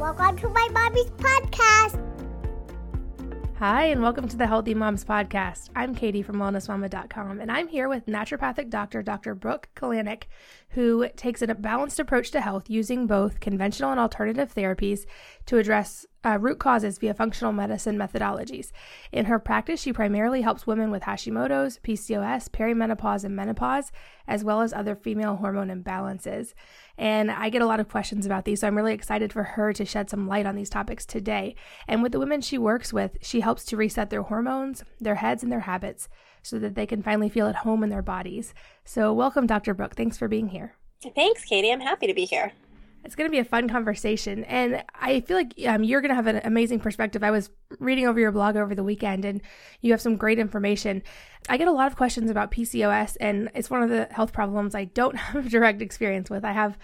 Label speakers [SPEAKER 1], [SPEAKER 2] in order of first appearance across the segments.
[SPEAKER 1] Welcome to my mommy's podcast.
[SPEAKER 2] Hi, and welcome to the Healthy Moms Podcast. I'm Katie from wellnessmama.com, and I'm here with naturopathic doctor Dr. Brooke Kalanick, who takes a balanced approach to health using both conventional and alternative therapies to address uh, root causes via functional medicine methodologies. In her practice, she primarily helps women with Hashimoto's, PCOS, perimenopause, and menopause, as well as other female hormone imbalances. And I get a lot of questions about these, so I'm really excited for her to shed some light on these topics today. And with the women she works with, she helps to reset their hormones, their heads, and their habits so that they can finally feel at home in their bodies. So, welcome, Dr. Brooke. Thanks for being here.
[SPEAKER 3] Thanks, Katie. I'm happy to be here.
[SPEAKER 2] It's going to be a fun conversation. And I feel like um, you're going to have an amazing perspective. I was reading over your blog over the weekend and you have some great information. I get a lot of questions about PCOS, and it's one of the health problems I don't have direct experience with. I have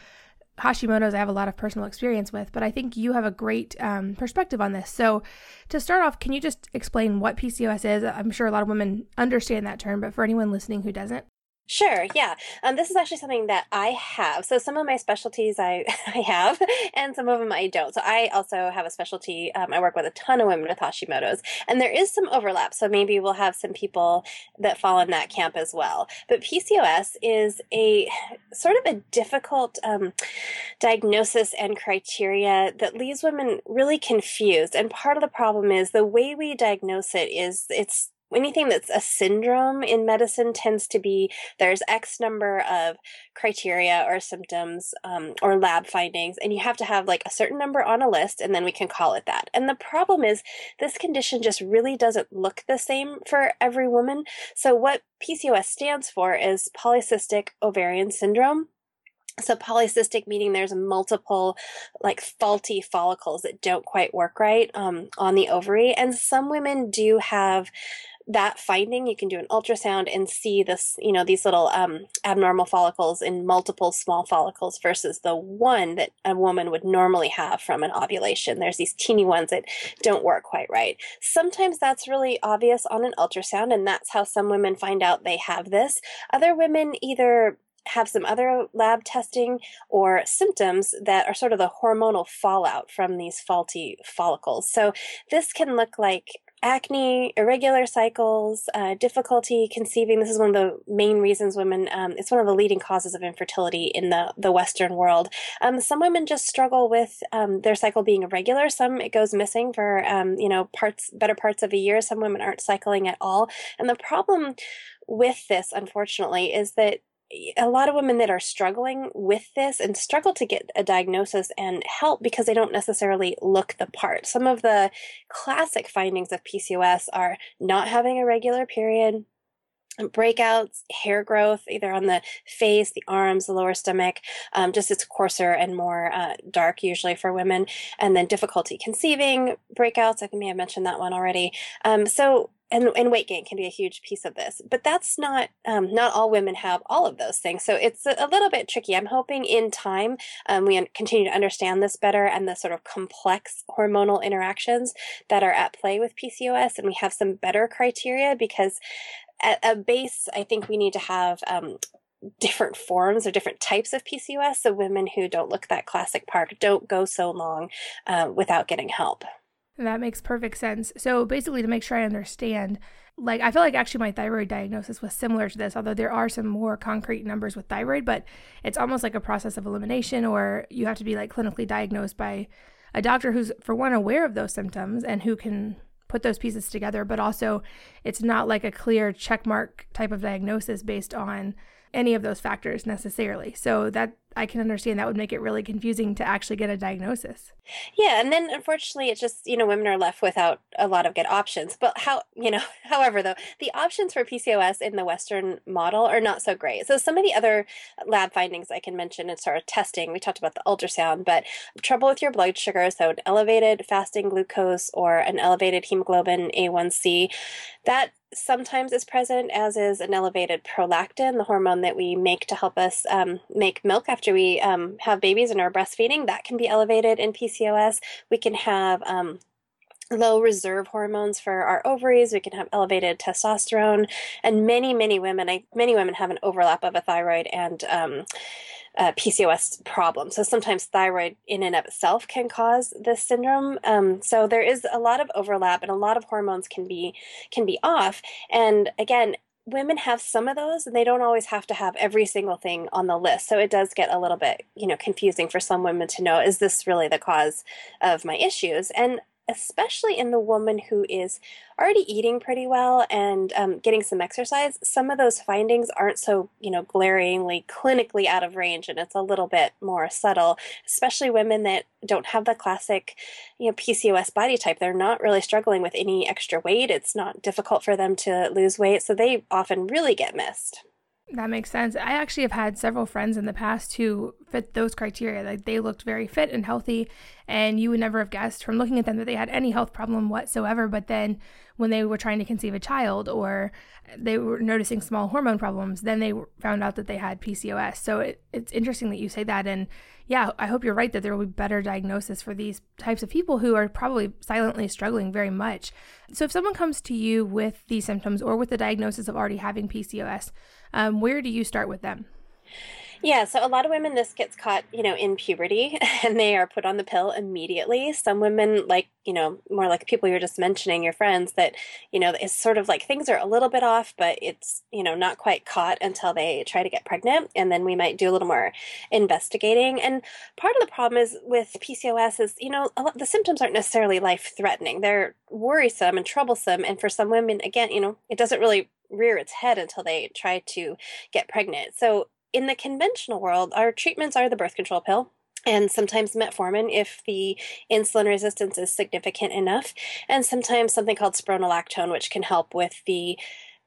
[SPEAKER 2] Hashimoto's, I have a lot of personal experience with, but I think you have a great um, perspective on this. So, to start off, can you just explain what PCOS is? I'm sure a lot of women understand that term, but for anyone listening who doesn't,
[SPEAKER 3] Sure, yeah. Um, this is actually something that I have. So some of my specialties I, I have, and some of them I don't. So I also have a specialty. Um, I work with a ton of women with Hashimoto's, and there is some overlap. So maybe we'll have some people that fall in that camp as well. But PCOS is a sort of a difficult um, diagnosis and criteria that leaves women really confused. And part of the problem is the way we diagnose it is it's anything that's a syndrome in medicine tends to be there's X number of criteria or symptoms um, or lab findings, and you have to have like a certain number on a list, and then we can call it that. And the problem is this condition just really doesn't look the same for every woman. So, what PCOS stands for is polycystic ovarian syndrome. So polycystic meaning there's multiple like faulty follicles that don't quite work right um, on the ovary, and some women do have that finding, you can do an ultrasound and see this, you know, these little um, abnormal follicles in multiple small follicles versus the one that a woman would normally have from an ovulation. There's these teeny ones that don't work quite right. Sometimes that's really obvious on an ultrasound, and that's how some women find out they have this. Other women either have some other lab testing or symptoms that are sort of the hormonal fallout from these faulty follicles. So this can look like acne, irregular cycles, uh, difficulty conceiving. This is one of the main reasons women, um, it's one of the leading causes of infertility in the, the Western world. Um, some women just struggle with um, their cycle being irregular. Some it goes missing for, um, you know, parts, better parts of a year. Some women aren't cycling at all. And the problem with this, unfortunately, is that a lot of women that are struggling with this and struggle to get a diagnosis and help because they don't necessarily look the part. Some of the classic findings of PCOS are not having a regular period, breakouts, hair growth, either on the face, the arms, the lower stomach, um, just it's coarser and more uh, dark usually for women, and then difficulty conceiving, breakouts. I think may have mentioned that one already. Um, so and, and weight gain can be a huge piece of this but that's not um, not all women have all of those things so it's a, little bit tricky i'm hoping in time um, we continue to understand this better and the sort of complex hormonal interactions that are at play with pcos and we have some better criteria because at a base i think we need to have um, different forms or different types of PCOS. So women who don't look that classic part don't go so long uh, without getting help.
[SPEAKER 2] That makes perfect sense. So basically, to make sure I understand, like I feel like actually my thyroid diagnosis was similar to this, although there are some more concrete numbers with thyroid, but it's almost like a process of elimination, or you have to be like clinically diagnosed by a doctor who's, for one, aware of those symptoms and who can put those pieces together, but also it's not like a clear checkmark type of diagnosis based on any of those factors necessarily. So that I can understand that would make it really confusing to actually get a diagnosis.
[SPEAKER 3] Yeah, and then unfortunately, it's just you know women are left without a lot of good options. But how you know, however, though the options for PCOS in the Western model are not so great. So some of the other lab findings I can mention and sort of testing. We talked about the ultrasound, but trouble with your blood sugar, so an elevated fasting glucose or an elevated hemoglobin A1C, that sometimes is present, as is an elevated prolactin, the hormone that we make to help us um, make milk after we um, have babies and are breastfeeding. That can be elevated in PCOS. We can have um, low reserve hormones for our ovaries we can have elevated testosterone and many many women I, many women have an overlap of a thyroid and um, uh, PCOS problem. So sometimes thyroid in and of itself can cause this syndrome. Um, so there is a lot of overlap, and a lot of hormones can be can be off. And again, women have some of those, and they don't always have to have every single thing on the list. So it does get a little bit, you know, confusing for some women to know: is this really the cause of my issues? And especially in the woman who is already eating pretty well and um, getting some exercise, some of those findings aren't so, you know, glaringly clinically out of range and it's a little bit more subtle, especially women that don't have the classic, you know, PCOS body type. They're not really struggling with any extra weight. It's not difficult for them to lose weight, so they often really get missed.
[SPEAKER 2] That makes sense. I actually have had several friends in the past who fit those criteria. Like they looked very fit and healthy, and you would never have guessed from looking at them that they had any health problem whatsoever. But then when they were trying to conceive a child or they were noticing small hormone problems, then they found out that they had PCOS. So it, it's interesting that you say that. And yeah, I hope you're right that there will be better diagnosis for these types of people who are probably silently struggling very much. So if someone comes to you with these symptoms or with the diagnosis of already having PCOS, um, where do you start with them?
[SPEAKER 3] Yeah, so a lot of women, this gets caught, you know, in puberty and they are put on the pill immediately. Some women, like, you know, more like people you're just mentioning, your friends, that, you know, it's sort of like things are a little bit off, but it's, you know, not quite caught until they try to get pregnant. And then we might do a little more investigating. And part of the problem is with PCOS is, you know, lot, the symptoms aren't necessarily life threatening. They're worrisome and troublesome. And for some women, again, you know, it doesn't really rear its head until they try to get pregnant. So in the conventional world, our treatments are the birth control pill and sometimes metformin if the insulin resistance is significant enough, and sometimes something called spironolactone, which can help with the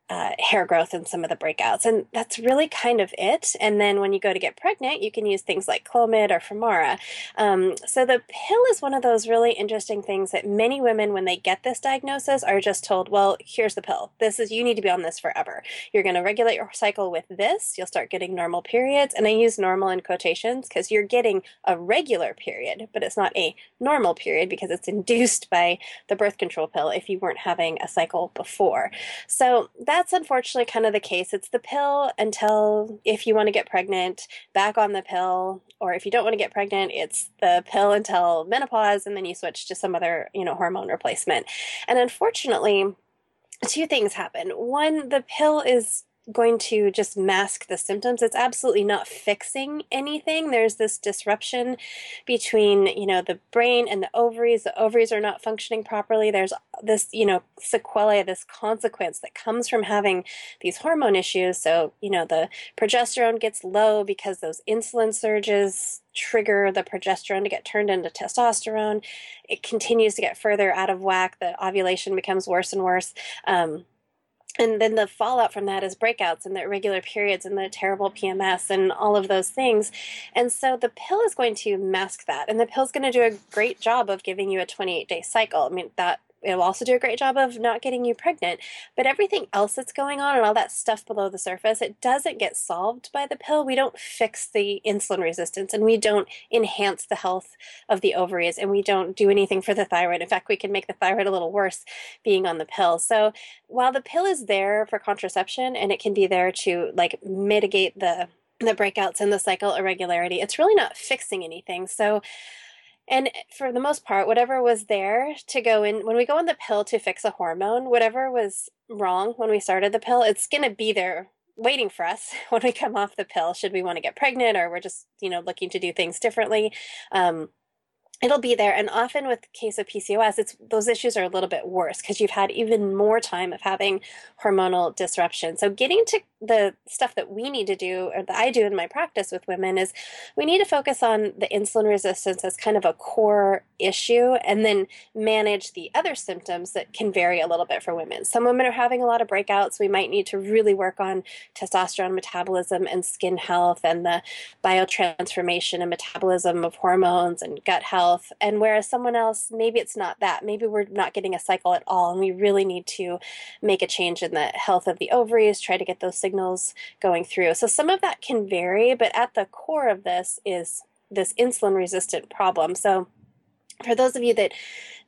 [SPEAKER 3] uh, hair growth and some of the breakouts. And that's really kind of it. And then when you go to get pregnant, you can use things like Clomid or Femara. Um, so the pill is one of those really interesting things that many women, when they get this diagnosis, are just told, well, here's the pill. This is, you need to be on this forever. You're going to regulate your cycle with this. You'll start getting normal periods. And I use normal in quotations because you're getting a regular period, but it's not a normal period because it's induced by the birth control pill if you weren't having a cycle before. So that that's unfortunately kind of the case. It's the pill until if you want to get pregnant, back on the pill, or if you don't want to get pregnant, it's the pill until menopause, and then you switch to some other, you know, hormone replacement. And unfortunately, two things happen. One, the pill is going to just mask the symptoms. It's absolutely not fixing anything. There's this disruption between, you know, the brain and the ovaries. The ovaries are not functioning properly. There's this, you know, sequelae, this consequence that comes from having these hormone issues. So, you know, the progesterone gets low because those insulin surges trigger the progesterone to get turned into testosterone. It continues to get further out of whack. The ovulation becomes worse and worse. Um, and then the fallout from that is breakouts and the irregular periods and the terrible PMS and all of those things. And so the pill is going to mask that. And the pill is going to do a great job of giving you a 28 day cycle. I mean, that it'll also do a great job of not getting you pregnant. But everything else that's going on and all that stuff below the surface, it doesn't get solved by the pill. We don't fix the insulin resistance and we don't enhance the health of the ovaries and we don't do anything for the thyroid. In fact, we can make the thyroid a little worse being on the pill. So while the pill is there for contraception and it can be there to like mitigate the the breakouts and the cycle irregularity, it's really not fixing anything. So and for the most part, whatever was there to go in, when we go on the pill to fix a hormone, whatever was wrong when we started the pill, it's going to be there waiting for us when we come off the pill, should we want to get pregnant or we're just, you know, looking to do things differently. Um, it'll be there and often with case of pcos it's those issues are a little bit worse because you've had even more time of having hormonal disruption so getting to the stuff that we need to do or that i do in my practice with women is we need to focus on the insulin resistance as kind of a core issue and then manage the other symptoms that can vary a little bit for women some women are having a lot of breakouts we might need to really work on testosterone metabolism and skin health and the biotransformation and metabolism of hormones and gut health. And whereas someone else, maybe it's not that. Maybe we're not getting a cycle at all. And we really need to make a change in the health of the ovaries, try to get those signals going through. So some of that can vary, but at the core of this is this insulin resistant problem. So for those of you that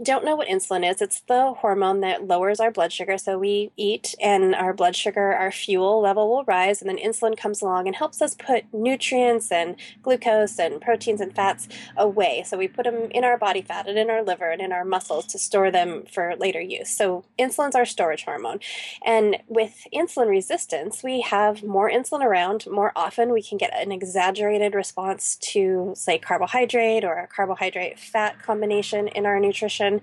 [SPEAKER 3] don't know what insulin is, it's the hormone that lowers our blood sugar. So we eat and our blood sugar, our fuel level will rise, and then insulin comes along and helps us put nutrients and glucose and proteins and fats away. So we put them in our body fat and in our liver and in our muscles to store them for later use. So insulin's our storage hormone. And with insulin resistance, we have more insulin around more often. We can get an exaggerated response to, say, carbohydrate or a carbohydrate fat combination in our nutrition.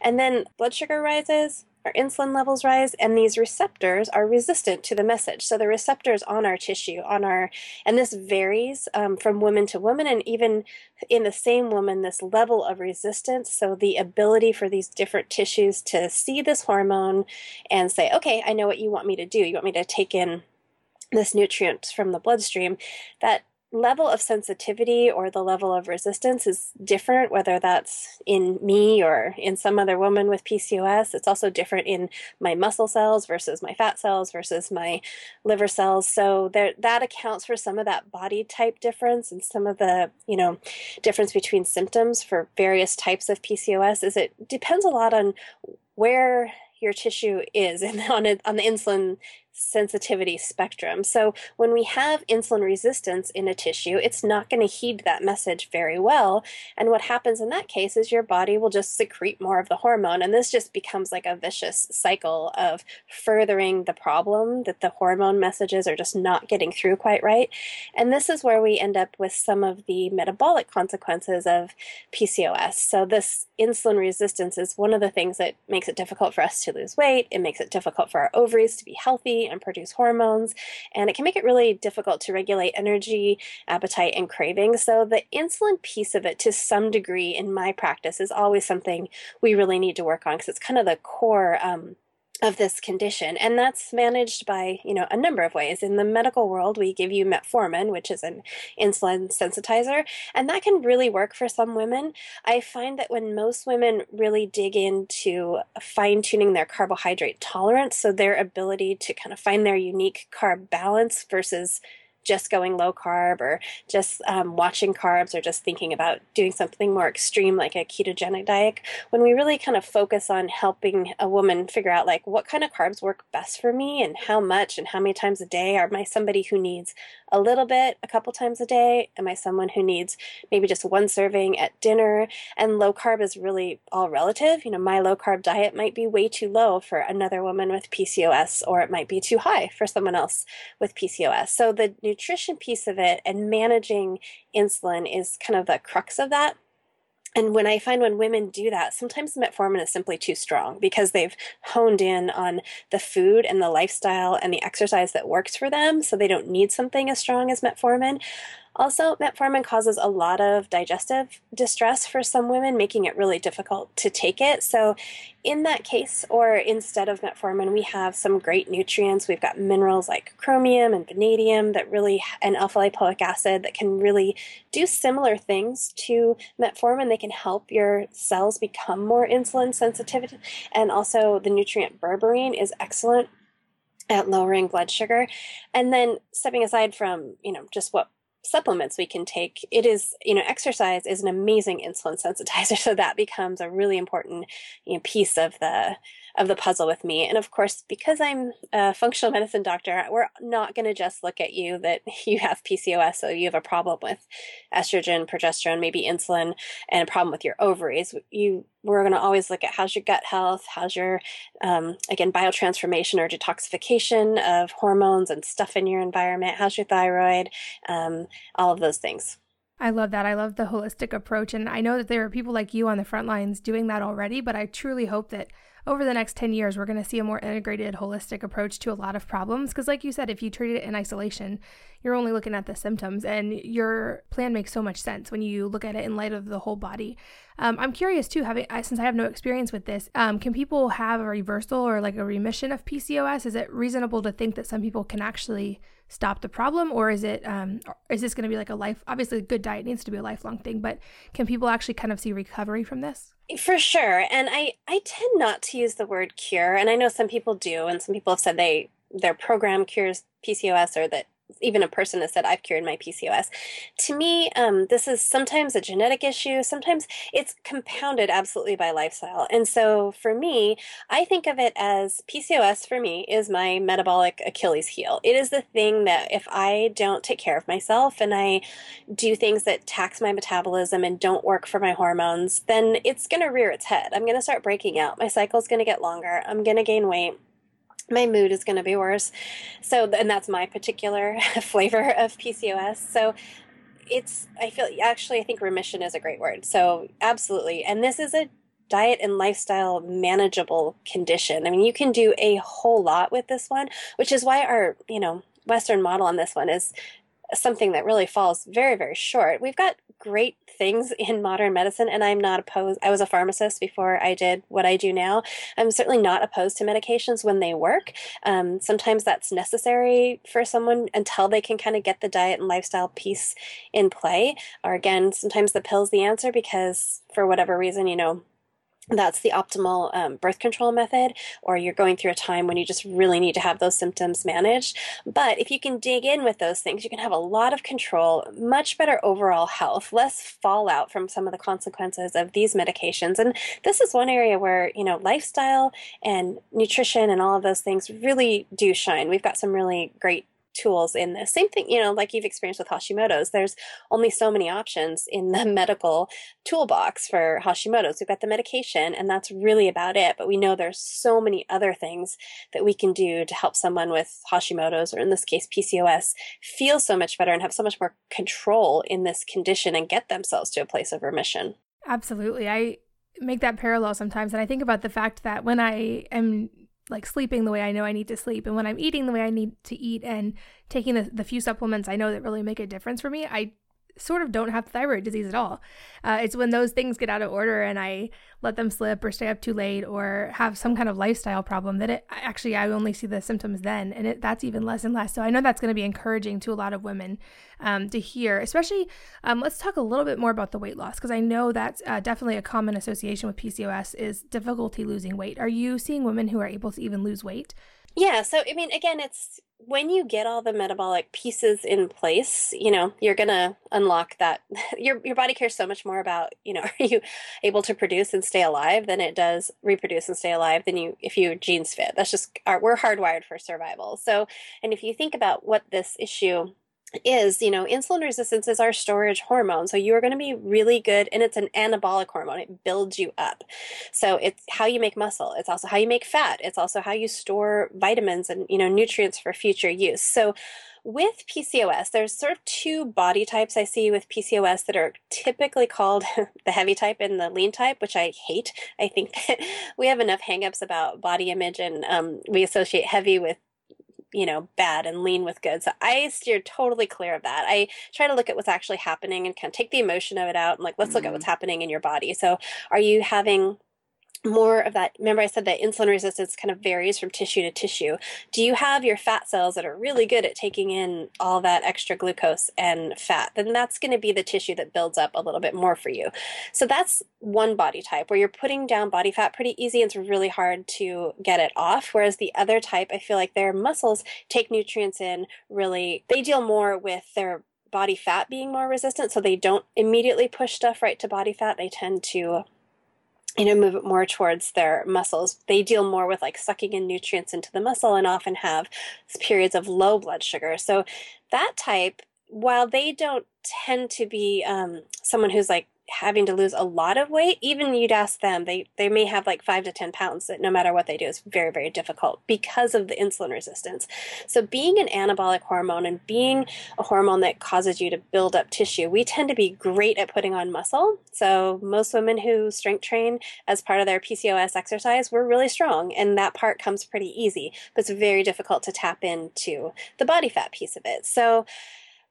[SPEAKER 3] And then blood sugar rises, our insulin levels rise and these receptors are resistant to the message. So the receptors on our tissue on our and this varies um, from woman to woman and even in the same woman this level of resistance. So the ability for these different tissues to see this hormone and say okay i know what you want me to do. You want me to take in this nutrient from the bloodstream that level of sensitivity or the level of resistance is different, whether that's in me or in some other woman with PCOS. It's also different in my muscle cells versus my fat cells versus my liver cells. So there, that accounts for some of that body type difference and some of the, you know, difference between symptoms for various types of PCOS is it depends a lot on where your tissue is and on, a, on the insulin sensitivity spectrum. So when we have insulin resistance in a tissue, it's not going to heed that message very well. And what happens in that case is your body will just secrete more of the hormone. And this just becomes like a vicious cycle of furthering the problem that the hormone messages are just not getting through quite right. And this is where we end up with some of the metabolic consequences of PCOS. So this insulin resistance is one of the things that makes it difficult for us to lose weight. It makes it difficult for our ovaries to be healthy and produce hormones, and it can make it really difficult to regulate energy, appetite, and craving. So, the insulin piece of it, to some degree, in my practice, is always something we really need to work on because it's kind of the core. Um, of this condition and that's managed by you know a number of ways. In the medical world we give you metformin which is an insulin sensitizer and that can really work for some women. I find that when most women really dig into fine tuning their carbohydrate tolerance so their ability to kind of find their unique carb balance versus just going low carb or just um, watching carbs or just thinking about doing something more extreme like a ketogenic diet when we really kind of focus on helping a woman figure out like what kind of carbs work best for me and how much and how many times a day am i somebody who needs a little bit a couple times a day. Am i someone who needs maybe just one serving at dinner? And low carb is really all relative. You know my low carb diet might be way too low for another woman with pcos or it might be too high for someone else with pcos so the nutrition piece of it and managing insulin is kind of the crux of that. And when I find when women do that, sometimes metformin is simply too strong because they've honed in on the food and the lifestyle and the exercise that works for them. So they don't need something as strong as metformin. Also, metformin causes a lot of digestive distress for some women, making it really difficult to take it. So, in that case, or instead of metformin, we have some great nutrients. We've got minerals like chromium and vanadium that really, and alpha lipoic acid that can really do similar things to metformin. They can help your cells become more insulin sensitive. And also, the nutrient berberine is excellent at lowering blood sugar. And then stepping aside from, you know, just what supplements we can take. It is you know exercise is an amazing insulin sensitizer so that becomes a really important you know piece of the of the puzzle with me and of course because i'm a functional medicine doctor we're not going to just look at you that you have pcos so you have a problem with estrogen progesterone maybe insulin and a problem with your ovaries you we're going to always look at how's your gut health, how's your, um, again, biotransformation or detoxification of hormones and stuff in your environment, how's your thyroid, um, all of those things.
[SPEAKER 2] I love that. I love the holistic approach. And I know that there are people like you on the front lines doing that already, but I truly hope that over the next 10 years, we're going to see a more integrated, holistic approach to a lot of problems. Because, like you said, if you treat it in isolation, you're only looking at the symptoms, and your plan makes so much sense when you look at it in light of the whole body. Um, I'm curious too, having since I have no experience with this, um, can people have a reversal or like a remission of PCOS? Is it reasonable to think that some people can actually stop the problem, or is it um, is this going to be like a life? Obviously, a good diet needs to be a lifelong thing, but can people actually kind of see recovery from this?
[SPEAKER 3] For sure. And I, I tend not to use the word cure. And I know some people do, and some people have said they their program cures PCOS or that even a person has said I've cured my PCOS. To me, um, this is sometimes a genetic issue. Sometimes it's compounded absolutely by lifestyle. And so for me, I think of it as PCOS for me is my metabolic Achilles heel. It is the thing that if I don't take care of myself and I do things that tax my metabolism and don't work for my hormones, then it's going to rear its head. I'm going to start breaking out. My cycle's going to get longer. I'm going to gain weight my mood is going to be worse. So, and that's my particular flavor of PCOS. So, it's, I feel actually, I think remission is a great word. So, absolutely. And this is a diet and lifestyle manageable condition. I mean, you can do a whole lot with this one, which is why our, you know, Western model on this one is something that really falls very, very short. We've got great things in modern medicine, and I'm not opposed. I was a pharmacist before I did what I do now. I'm certainly not opposed to medications when they work. Um, sometimes that's necessary for someone until they can kind of get the diet and lifestyle piece in play. Or again, sometimes the pill's the answer because for whatever reason, you know, that's the optimal um, birth control method, or you're going through a time when you just really need to have those symptoms managed. But if you can dig in with those things, you can have a lot of control, much better overall health, less fallout from some of the consequences of these medications. And this is one area where, you know, lifestyle and nutrition and all of those things really do shine. We've got some really great tools in this. Same thing, you know, like you've experienced with Hashimoto's. There's only so many options in the medical toolbox for Hashimoto's. We've got the medication, and that's really about it. But we know there's so many other things that we can do to help someone with Hashimoto's, or in this case, PCOS, feel so much better and have so much more control in this condition and get themselves to a place of remission.
[SPEAKER 2] Absolutely. I make that parallel sometimes and I think about the fact that when I am like sleeping the way I know I need to sleep and when I'm eating the way I need to eat and taking the, the few supplements I know that really make a difference for me, I sort of don't have thyroid disease at all. Uh, it's when those things get out of order and I let them slip or stay up too late or have some kind of lifestyle problem that it actually I only see the symptoms then, and it, that's even less and less. So I know that's going to be encouraging to a lot of women um, to hear. Especially, um, let's talk a little bit more about the weight loss because I know that's uh, definitely a common association with PCOS is difficulty losing weight. Are you seeing women who are able to even lose weight?
[SPEAKER 3] Yeah, so I mean, again, it's when you get all the metabolic pieces in place, you know, you're gonna unlock that. Your your body cares so much more about, you know, are you able to produce and stay alive than it does reproduce and stay alive than you if your genes fit. That's just our, we're hardwired for survival. So, and if you think about what this issue is, you know, insulin resistance is our storage hormone. So you are going to be really good, and it's an anabolic hormone. It builds you up. So it's how you make muscle. It's also how you make fat. It's also how you store vitamins and, you know, nutrients for future use. So with PCOS, there's sort of two body types I see with PCOS that are typically called the heavy type and the lean type, which I hate. I think that we have enough hangups about body image and um, we associate heavy with you know, bad and lean with good. So I steer totally clear of that. I try to look at what's actually happening and kind of take the emotion of it out and like, let's look mm-hmm. at what's mm-hmm. happening in your body. So are you having more of that remember i said that insulin resistance kind of varies from tissue to tissue. Do you have your fat cells that are really good at taking in all that extra glucose and fat? Then that's going to be the tissue that builds up a little bit more for you. So that's one body type where you're putting down body fat pretty easy and it's really hard to get it off. Whereas the other type i feel like their muscles take nutrients in really they deal more with their body fat being more resistant so they don't immediately push stuff right to body fat. They tend to you know move it more towards their muscles. They deal more with like sucking in nutrients into the muscle and often have periods of low blood sugar. So that type while they don't tend to be um, someone who's like having to lose a lot of weight, even you'd ask them, they, they may have like five to 10 pounds that no matter what they do is very, very difficult because of the insulin resistance. So being an anabolic hormone and being a hormone that causes you to build up tissue, we tend to be great at putting on muscle. So most women who strength train as part of their PCOS exercise, we're really strong and that part comes pretty easy, but it's very difficult to tap into the body fat piece of it. So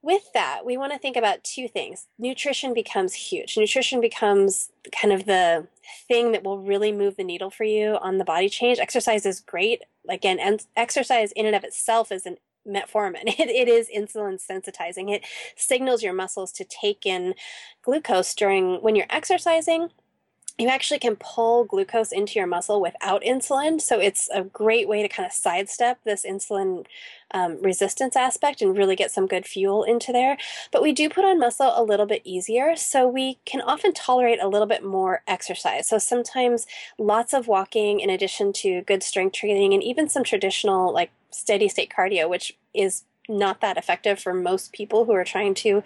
[SPEAKER 3] with that, we want to think about two things. Nutrition becomes huge. Nutrition becomes kind of the thing that will really move the needle for you on the body change. Exercise is great. Again, and exercise in and of itself is an metformin. It, it is insulin sensitizing. It signals your muscles to take in glucose during when you're exercising you actually can pull glucose into your muscle without insulin. So it's a great way to kind of sidestep this insulin um, resistance aspect and really get some good fuel into there. But we do put on muscle a little bit easier. So we can often tolerate a little bit more exercise. So sometimes lots of walking in addition to good strength training and even some traditional like steady state cardio, which is not that effective for most people who are trying to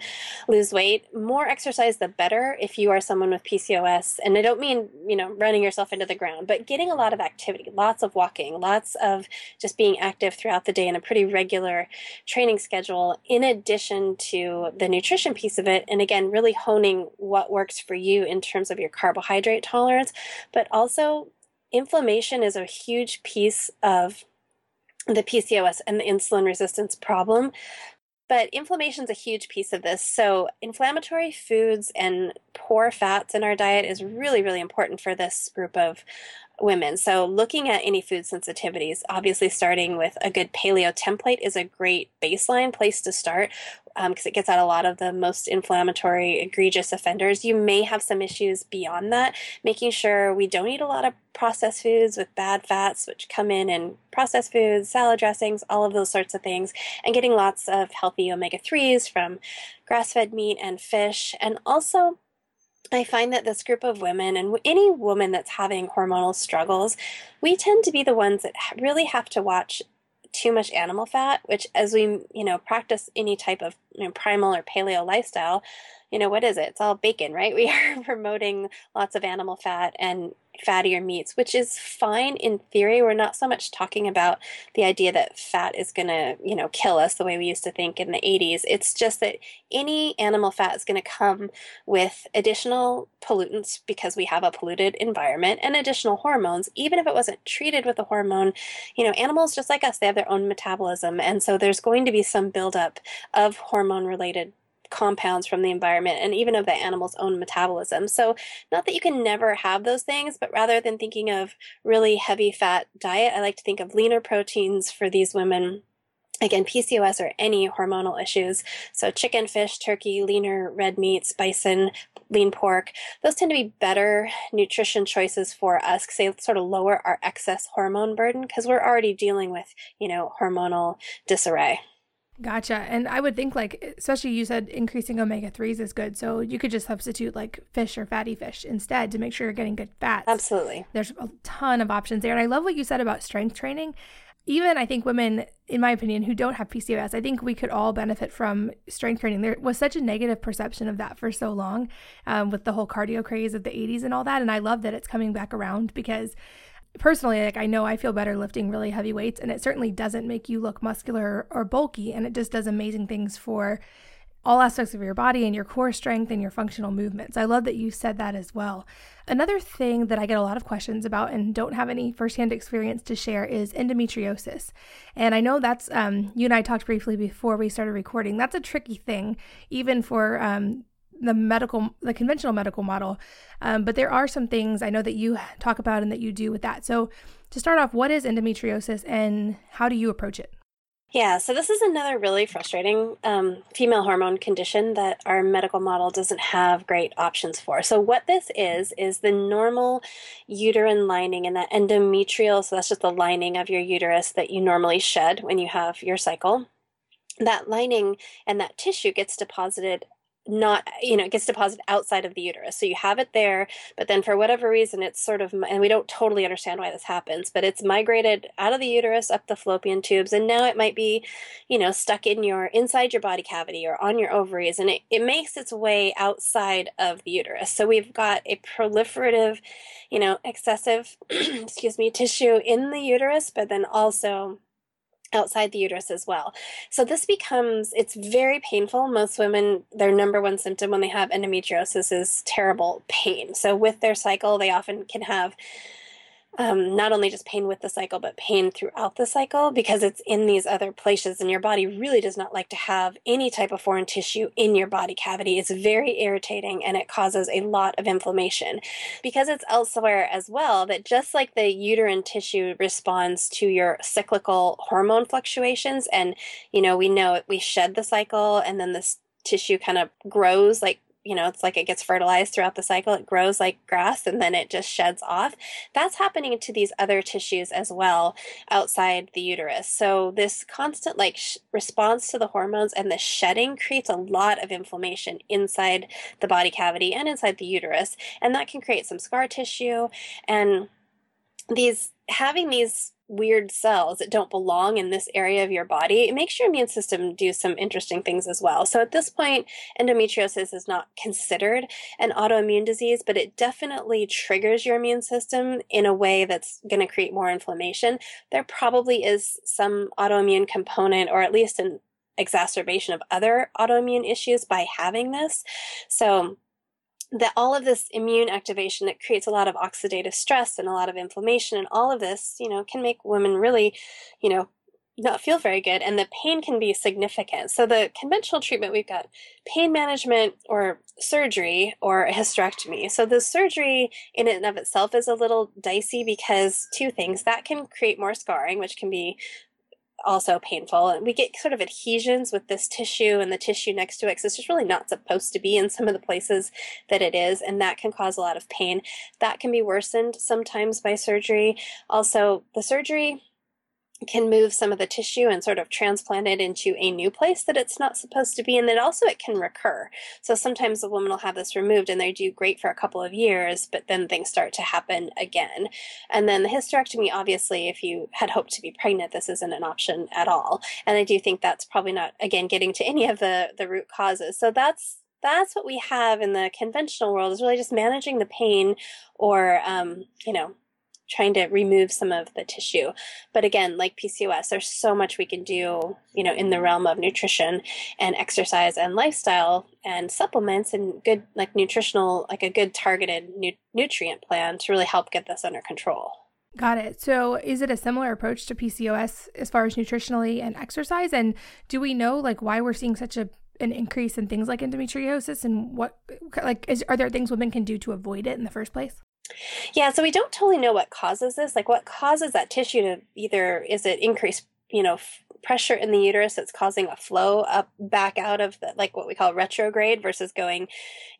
[SPEAKER 3] lose weight. More exercise, the better if you are someone with PCOS. And I don't mean, you know, running yourself into the ground, but getting a lot of activity, lots of walking, lots of just being active throughout the day in a pretty regular training schedule, in addition to the nutrition piece of it. And again, really honing what works for you in terms of your carbohydrate tolerance, but also inflammation is a huge piece of the PCOS and the insulin resistance problem. But inflammation is a huge piece of this. So, inflammatory foods and poor fats in our diet is really, really important for this group of women. So, looking at any food sensitivities, obviously starting with a good paleo template is a great baseline place to start because um, it gets at a lot of the most inflammatory, egregious offenders. You may have some issues beyond that, making sure we don't eat a lot of processed foods with bad fats, which come in in processed foods, salad dressings, all of those sorts of things, and getting lots of healthy omega 3s from grass fed meat and fish, and also I find that this group of women and any woman that's having hormonal struggles, we tend to be the ones that really have to watch too much animal fat, which as we, you know, practice any type of you know, primal or paleo lifestyle, you know, what is it? It's all bacon, right? We are promoting lots of animal fat and fattier meats, which is fine in theory. We're not so much talking about the idea that fat is going to, you know, kill us the way we used to think in the 80s. It's just that any animal fat is going to come with additional pollutants because we have a polluted environment and additional hormones. Even if it wasn't treated with a hormone, you know, animals just like us, they have their own metabolism. And so there's going to be some buildup of hormone related compounds from the environment and even of the animal's own metabolism. So, not that you can never have those things, but rather than thinking of really heavy fat diet, I like to think of leaner proteins for these women. Again pcos or any hormonal issues. So chicken fish turkey leaner red meats bison lean pork those tend to be better nutrition choices for us because they sort of lower our excess hormone burden because we're already dealing with you know hormonal disarray
[SPEAKER 2] Gotcha. And I would think like especially you said increasing omega 3s is good. So you could just substitute like fish or fatty fish instead to make sure you're getting good fats.
[SPEAKER 3] Absolutely.
[SPEAKER 2] There's a ton of options there. And I love what you said about strength training. Even I think women, in my opinion, who don't have PCOS, I think we could all benefit from strength training. There was such a negative perception of that for so long um, with the whole cardio craze of the 80s and all that. And I love that it's coming back around because personally, like I know I feel better lifting really heavy weights, and it certainly doesn't make you look muscular or bulky, and it just does amazing things for all aspects of your body and your core strength and your functional movements. I love that you said that as well. Another thing that I get a lot of questions about and don't have any firsthand experience to share is endometriosis. And I know that's, um, you and I talked briefly before we started recording. That's a tricky thing, even for um, the medical, the conventional medical model. Um, but there are some things I know that you talk about and that you do with that. So, to start off, what is endometriosis and how do you approach it?
[SPEAKER 3] Yeah, so this is another really frustrating um, female hormone condition that our medical model doesn't have great options for. So, what this is, is the normal uterine lining and that endometrial, so that's just the lining of your uterus that you normally shed when you have your cycle that lining and that tissue gets deposited not you know it gets deposited outside of the uterus. So you have it there but then for whatever reason it's sort of and we don't totally understand why this happens but it's migrated out of the uterus up the fallopian tubes and now it might be you know stuck in your inside your body cavity or on your ovaries and it, it makes its way outside of the uterus. So we've got a proliferative you know excessive excuse me tissue in the uterus but then also outside the uterus as well. So this becomes it's very painful. Most women their number one symptom when they have endometriosis is terrible pain. So with their cycle they often can have um, not only just pain with the cycle, but pain throughout the cycle because it's in these other places, and your body really does not like to have any type of foreign tissue in your body cavity. It's very irritating and it causes a lot of inflammation because it's elsewhere as well. That just like the uterine tissue responds to your cyclical hormone fluctuations, and you know, we know we shed the cycle and then this tissue kind of grows like you know, it's like it gets fertilized throughout the cycle. It grows like grass and then it just sheds off. That's happening to these other tissues as well outside the uterus. So this constant like sh- response to the hormones and the shedding creates a lot of inflammation inside the body cavity and inside the uterus. And that can create some scar tissue and these having these weird cells that don't belong in this area of your body, it makes your immune system do some interesting things as well. So at this point, endometriosis is not considered an autoimmune disease, but it definitely triggers your immune system in a way that's going to create more inflammation. There probably is some autoimmune component, or at least an exacerbation of other autoimmune issues by having this. So that all of this immune activation that creates a lot of oxidative stress and a lot of inflammation and all of this you know can make women really you know not feel very good and the pain can be significant. So the conventional treatment we've got pain management or surgery or a hysterectomy. So the surgery in and of itself is a little dicey because two things. That can create more scarring which can be also painful. And we get sort of adhesions with this tissue and the tissue next to it because it's just really not supposed to be in some of the places that it is. And that can cause a lot of pain. That can be worsened sometimes by surgery. Also, the surgery can move some of the tissue and sort of transplant it into a new place that it's not supposed to be and then also it can recur. So sometimes a woman will have this removed and they do great for a couple of years but then things start to happen again. And then the hysterectomy obviously if you had hoped to be pregnant this isn't an option at all. And i do think that's probably not again getting to any of the the root causes. So that's that's what we have in the conventional world is really just managing the pain or um, you know trying to remove some of the tissue. But again, like PCOS, there's so much we can do, you know, in the realm of nutrition and exercise and lifestyle and supplements and good, like nutritional, like a good targeted nu- nutrient plan to really help get this under control.
[SPEAKER 2] Got it. So, is it a similar approach to PCOS as far as nutritionally and exercise? And do we know like why we're seeing such a an increase in things like endometriosis and what like is, are there things women can do to avoid it in the first place?
[SPEAKER 3] Yeah, so we don't totally know what causes this. Like, what causes that tissue to either is it increased, you know, pressure in the uterus that's causing a flow up back out of the, like what we call retrograde versus going,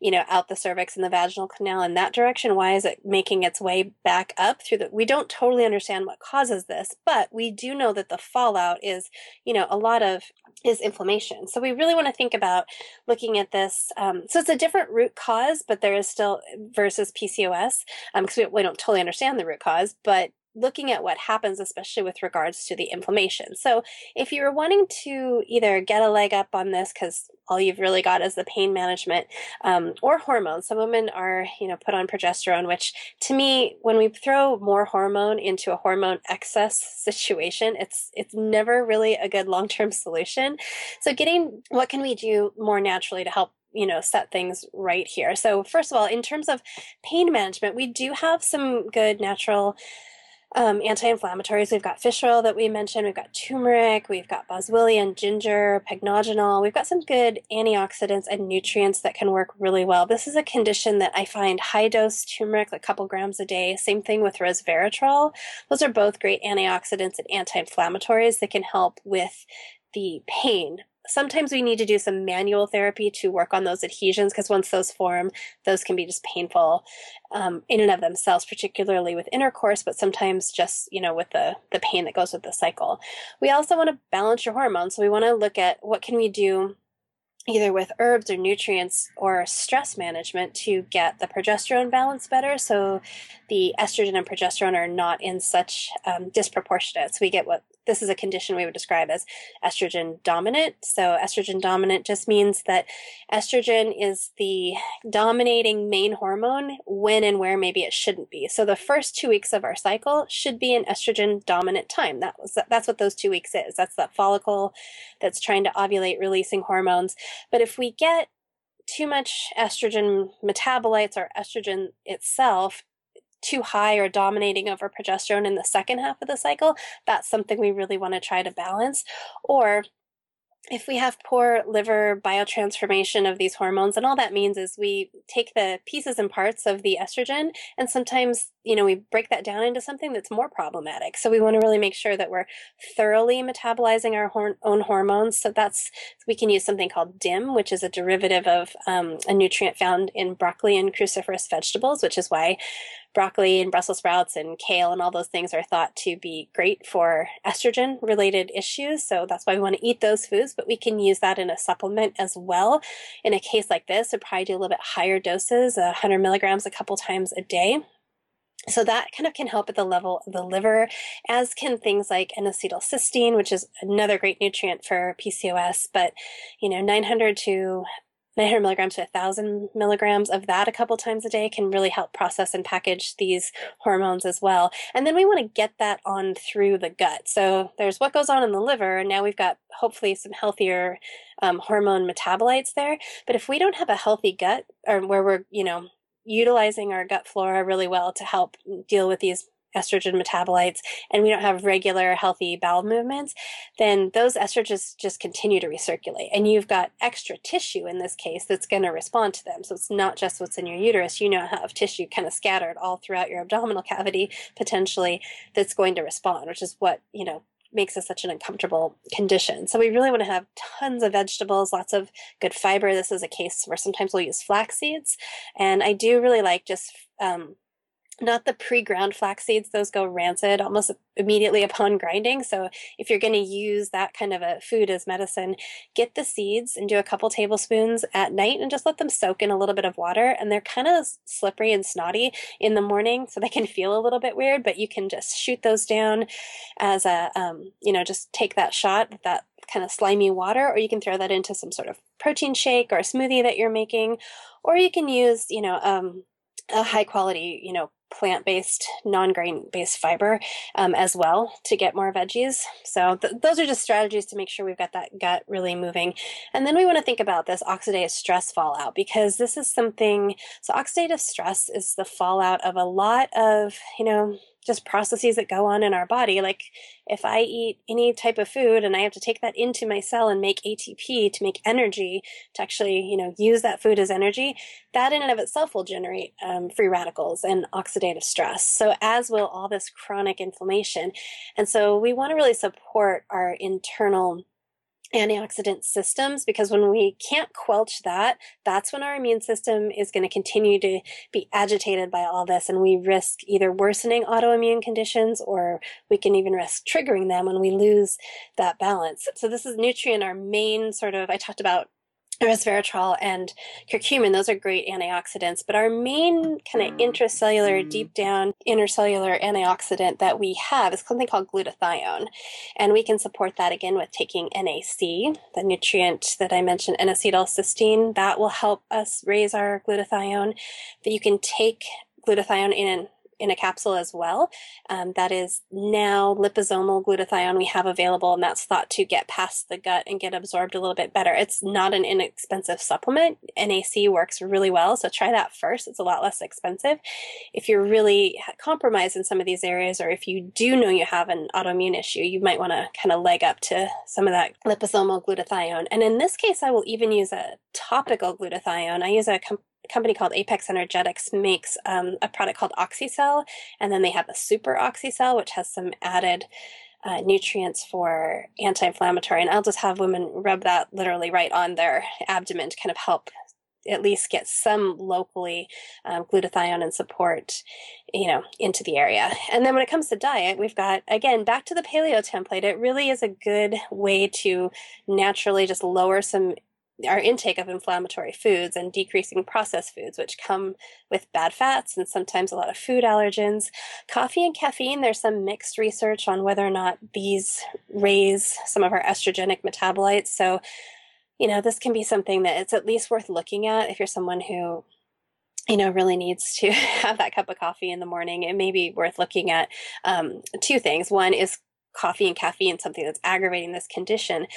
[SPEAKER 3] you know, out the cervix and the vaginal canal in that direction. Why is it making its way back up through the? We don't totally understand what causes this, but we do know that the fallout is, you know, a lot of is inflammation. So we really want to think about looking at this. Um, so it's a different root cause, but there is still versus PCOS because um, we, we don't totally understand the root cause, but looking at what happens, especially with regards to the inflammation. So, if you're wanting to either get a leg up on this because all you've really got is the pain management um, or hormones, some women are, you know, put on progesterone, which to me, when we throw more hormone into a hormone excess situation, it's it's never really a good long term solution. So, getting what can we do more naturally to help you know set things right here so first of all in terms of pain management we do have some good natural um, anti-inflammatories. We've got fish oil that we mentioned. We've got turmeric. We've got boswellia, ginger, pycnogenol. We've got some good antioxidants and nutrients that can work really well. This is a condition that I find high dose turmeric, like a couple grams a day. Same thing with resveratrol. Those are both great antioxidants and anti-inflammatories that can help with the pain sometimes we need to do some manual therapy to work on those adhesions because once those form, those can be just painful um, in and of themselves, particularly with intercourse, but sometimes just you know with the the pain that goes with the cycle. We also want to balance your hormones, so we want to look at what can we do either with herbs or nutrients or stress management to get the progesterone balance better so the estrogen and progesterone are not in such um, disproportionate so we get what this is a condition we would describe as estrogen dominant. So, estrogen dominant just means that estrogen is the dominating main hormone when and where maybe it shouldn't be. So, the first two weeks of our cycle should be an estrogen dominant time. That was, that's what those two weeks is. That's that follicle that's trying to ovulate, releasing hormones. But if we get too much estrogen metabolites or estrogen itself too high or dominating over progesterone in the second half of the cycle, that's something we really want to try to balance. Or if we have poor liver biotransformation of these hormones, and all that means is we take the pieces and parts of the estrogen, and sometimes, you know, we break that down into something that's more problematic. So we want to really make sure that we're thoroughly metabolizing our hor- own hormones. So that's, we can use something called DIM, which is a derivative of um, a nutrient found in broccoli and cruciferous vegetables, which is why broccoli and Brussels sprouts and kale and all those things are thought to be great for estrogen related issues. So that's why we want to eat those foods, but we can use that in a supplement as well. In a case like this, we'd probably do a little bit higher doses, 100 milligrams a couple times a day. So that kind of can help at the level of the liver, as can things like N-acetylcysteine, which is another great nutrient for PCOS. But you know, 900 to 900 milligrams to 1,000 milligrams of that a couple times a day can really help process and package these hormones as well. And then we want to get that on through the gut. So there's what goes on in the liver, and now we've got hopefully some healthier um, hormone metabolites there. But if we don't have a healthy gut, or where we're, you know, utilizing our gut flora really well to help deal with these estrogen metabolites and we don't have regular healthy bowel movements, then those estrogens just continue to recirculate. And you've got extra tissue in this case that's going to respond to them. So it's not just what's in your uterus. You now have tissue kind of scattered all throughout your abdominal cavity potentially that's going to respond, which is what, you know, makes us such an uncomfortable condition. So we really want to have tons of vegetables, lots of good fiber. This is a case where sometimes we'll use flax seeds. And I do really like just um, not the pre-ground flax seeds those go rancid almost immediately upon grinding. So if you're going to use that kind of a food as medicine get the seeds and do a couple tablespoons at night and just let them soak in a little bit of water. And they're kind of slippery and snotty in the morning so they can feel a little bit weird but you can just shoot those down as a um, you know just take that shot that kind of slimy water or you can throw that into some sort of protein shake or smoothie that you're making. Or you can use you know um, a high quality, you know, plant based, non grain based fiber um, as well to get more veggies. So, th- those are just strategies to make sure we've got that gut really moving. And then we want to think about this oxidative stress fallout because this is something. So, oxidative stress is the fallout of a lot of, you know, just processes that go on in our body. Like if I eat any type of food and I have to take that into my cell and make ATP to make energy to actually, you know, use that food as energy, that in and of itself will generate um, free radicals and oxidative stress. So as will all this chronic inflammation. And so we want to really support our internal antioxidant systems because when we can't quelch that, that's when our immune system is going to continue to be agitated by all this. And we risk either worsening autoimmune conditions or we can even risk triggering them when we lose that balance. So, this is nutrient, our main sort of, I talked about resveratrol and curcumin those are great antioxidants but our main kind of intracellular mm. deep down intercellular antioxidant that we have is something called glutathione and we can support that again with taking NAC the nutrient that I mentioned N-acetylcysteine that will help us raise our glutathione that you can take glutathione in in a capsule as well. Um, that is now liposomal glutathione we have available, and that's thought to get past the gut and get absorbed a little bit better. It's not an inexpensive supplement. NAC works really well, so try that first. It's a lot less expensive. If you're really compromised in some of these areas, or if you do know you have an autoimmune issue, you might want to kind of leg up to some of that liposomal glutathione. And in this case, I will even use a topical glutathione. I use a company called Apex Energetics makes um, a product called OxiCell, and then they have a Super OxiCell, which has some added uh, nutrients for anti-inflammatory. And I'll just have women rub that literally right on their abdomen to kind of help at least get some locally um, glutathione and support, you know, into the area. And then when it comes to diet, we've got again back to the paleo template. It really is a good way to naturally just lower some our intake of inflammatory foods and decreasing processed foods, which come with bad fats and sometimes a lot of food allergens. Coffee and caffeine, there's some mixed research on whether or not these raise some of our estrogenic metabolites. So, you know, this can be something that it's at least worth looking at if you're someone who you know, really needs to have that cup of coffee in the morning. It may be worth looking at um, two things. One is coffee and caffeine, something that's aggravating this condition.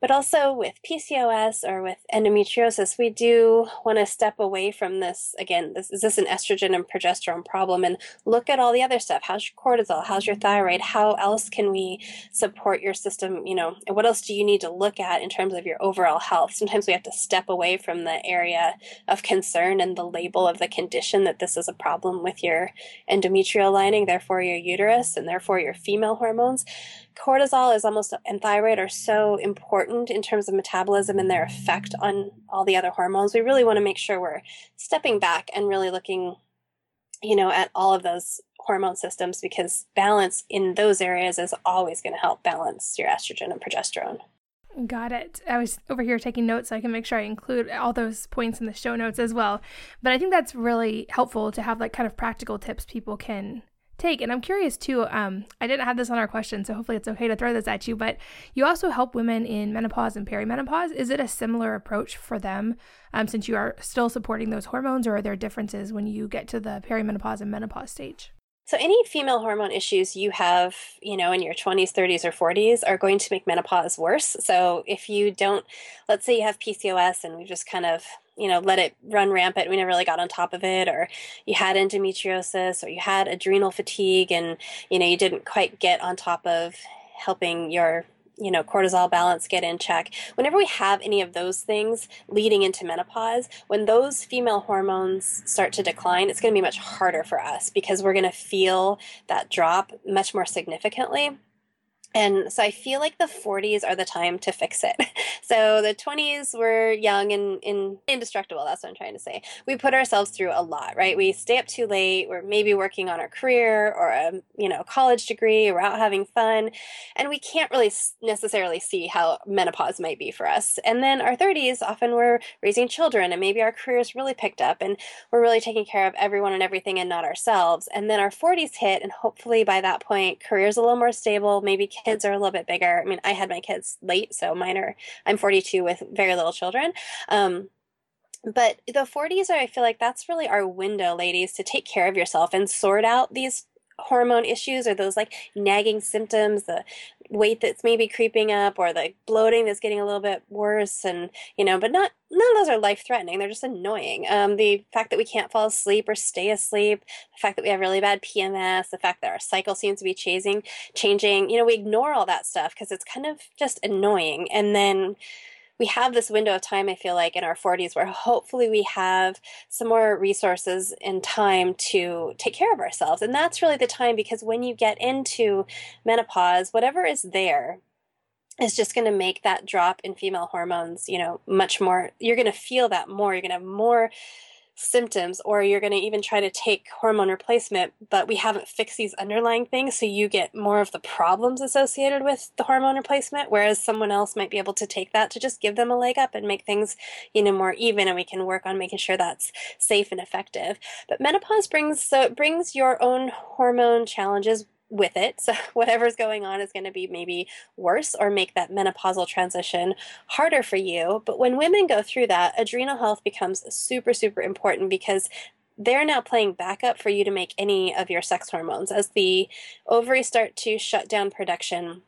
[SPEAKER 3] But also with PCOS or with endometriosis, we do want to step away from this. Again, this is this an estrogen and progesterone problem and look at all the other stuff. How's your cortisol? How's your thyroid? How else can we support your system? You know, and what else do you need to look at in terms of your overall health? Sometimes we have to step away from the area of concern and the label of the condition that this is a problem with your endometrial lining, therefore your uterus, and therefore your female hormones cortisol is almost and thyroid are so important in terms of metabolism and their effect on all the other hormones. We really want to make sure we're stepping back and really looking, you know, at all of those hormone systems because balance in those areas is always going to help balance your estrogen and progesterone.
[SPEAKER 2] Got it. I was over here taking notes so I can make sure I include all those points in the show notes as well. But I think that's really helpful to have like kind of practical tips people can take. And I'm curious too, um, I didn't have this on our question, so hopefully it's okay to throw this at you, but you also help women in menopause and perimenopause. Is it a similar approach for them um, since you are still supporting those hormones, or are there differences when you get to the perimenopause and menopause stage?
[SPEAKER 3] So any female hormone issues you have, you know, in your 20s, 30s or 40s are going to make menopause worse. So if you don't let's say you have PCOS and we just kind of you know let it run rampant we never really got on top of it or you had endometriosis or you had adrenal fatigue and you know you didn't quite get on top of helping your you know, cortisol balance get in check. Whenever we have any of those things leading into menopause, when those female hormones start to decline, it's going to be much harder for us because we're going to feel that drop much more significantly. And so I feel like the 40s are the time to fix it. So the 20s were young and, and, indestructible. That's what I'm trying to say. We put ourselves through a lot, right? We stay up too late. We're maybe working on our career or a you know college degree. We're out having fun, and we can't really necessarily see how menopause might be for us. And then our 30s, often we're raising children, and maybe our careers really picked up, and we're really taking care of everyone and everything, and not ourselves. And then our 40s hit, and hopefully by that point, career's a little more stable. Maybe kids are a little bit bigger. I mean, I had my kids late, so mine are, I'm 42 with very little children. Um, but the 40s are, I feel like that's really our window, ladies, to take care of yourself and sort out these hormone issues or those like nagging symptoms, the weight that's maybe creeping up or the bloating that's getting a little bit worse and you know but not none of those are life threatening they're just annoying. Um, the fact that we can't fall asleep or stay asleep the fact that we have really bad pms the fact that our cycle seems to be chasing changing you know we ignore all that stuff because it's kind of just annoying. And then we have this window of time, I feel like, in our 40s where hopefully we have some more resources and time to take care of ourselves. And that's really the time because when you get into menopause, whatever is there, is just going to make that drop in female hormones, you know, much more. You're going to feel that more. You're going to have more symptoms or you're going to even try to take hormone replacement but we haven't fixed these underlying things so you get more of the problems associated with the hormone replacement whereas someone else might be able to take that to just give them a leg up and make things you know more even and we can work on making sure that's safe and effective. But menopause brings so it brings your own hormone challenges with it. So whatever's going on is going to be maybe worse or make that menopausal transition harder for you. But when women go through that, adrenal health becomes super, super important because they're now playing backup for you to make any of your sex hormones. As the ovaries start to shut down production,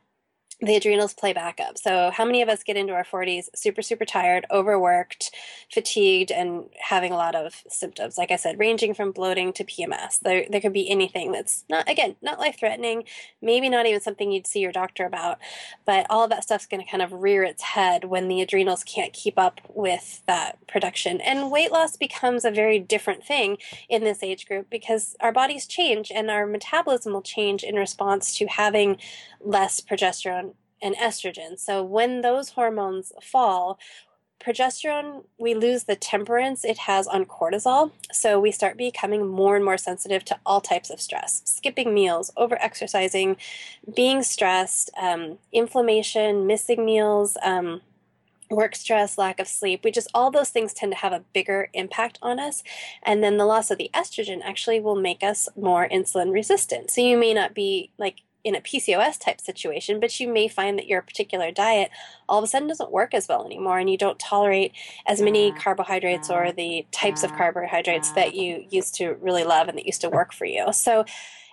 [SPEAKER 3] the adrenals play back up. So, how many of us get into our 40s super, super tired, overworked, fatigued, and having a lot of symptoms? Like I said, ranging from bloating to PMS. There, there could be anything that's not, again, not life threatening, maybe not even something you'd see your doctor about, but all of that stuff's going to kind of rear its head when the adrenals can't keep up with that production. And weight loss becomes a very different thing in this age group because our bodies change and our metabolism will change in response to having less progesterone and estrogen. So when those hormones fall, progesterone, we lose the temperance it has on cortisol. So we start becoming more and more sensitive to all types of stress skipping meals, over exercising, being stressed, um, inflammation, missing meals. Um, work stress, lack of sleep, we just all those things tend to have a bigger impact on us. And then the loss of the estrogen actually will make us more insulin resistant. So you may not be like in a PCOS type situation, but you may find that your particular diet all of a sudden doesn't work as well anymore and you don't tolerate as many mm, carbohydrates or mm, the types of mm. carbohydrates that you used to really love and that used to work for you. So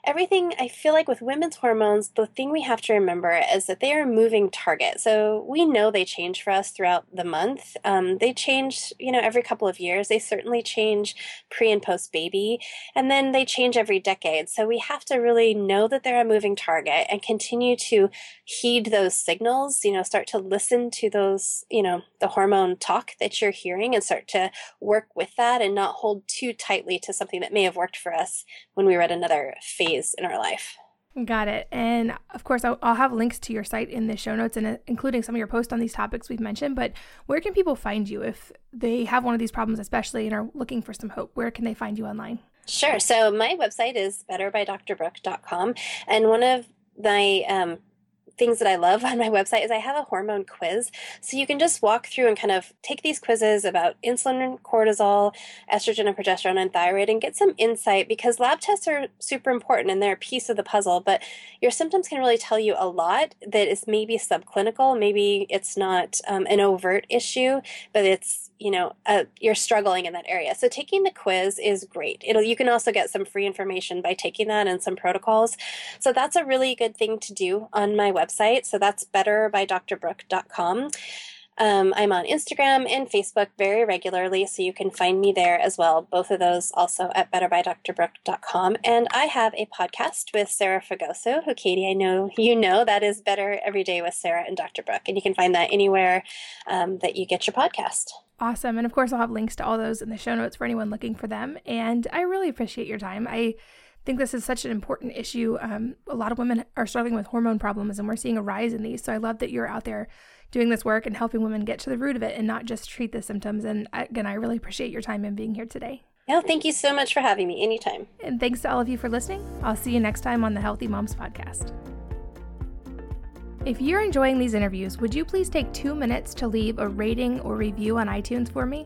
[SPEAKER 3] everything I feel like with women's hormones, the thing we have to remember is that they are a moving target. So we know they change for us throughout the month. Um, they change, you know, every couple of years. They certainly change pre and post baby, and then they change every decade. So we have to really know that they're a moving target and continue to heed those signals. You know, start to listen to those, you know, the hormone talk that you're hearing, and start to work with that and not hold too tightly to something that may have worked for us when we were at another phase in our life.
[SPEAKER 2] Got it. And of course, I'll, I'll, have links to your site in the show notes and uh, including some of your posts on these topics we've mentioned. But where can people find you if they have one of these problems, especially and are looking for some hope? Where can they find you online?
[SPEAKER 3] Sure. So my website is betterbydrbrooke.com. And one of my um, things that I love on my website is I have a hormone quiz. So you can just walk through and kind of take these quizzes about insulin, cortisol, estrogen and progesterone and thyroid and get some insight because lab tests are super important and they're a piece of the puzzle, but your symptoms can really tell you a lot that is maybe subclinical. Maybe it's not um, an overt issue, but it's you know uh, you're struggling in that area so taking the quiz is great it'll you can also get some free information by taking that and some protocols so that's a really good thing to do on my website so that's betterbydrbrooke.com um, I'm on Instagram and Facebook very regularly, so you can find me there as well. Both of those also at betterbydrbrooke.com. And I have a podcast with Sarah Fragoso, who Katie, I know you know, that is Better Every Day with Sarah and Dr. Brooke. And you can find that anywhere um, that you get your podcast.
[SPEAKER 2] Awesome. And of course, I'll have links to all those in the show notes for anyone looking for them. And I really appreciate your time. I think this is such an important issue. Um, a lot of women are struggling with hormone problems, and we're seeing a rise in these. So I love that you're out there doing this work and helping women get to the root of it and not just treat the symptoms. And again, I really appreciate your time and being here today.
[SPEAKER 3] Yeah, thank you so much for having me anytime.
[SPEAKER 2] And thanks to all of you for listening. I'll see you next time on the Healthy Moms Podcast. If you're enjoying these interviews, would you please take two minutes to leave a rating or review on iTunes for me?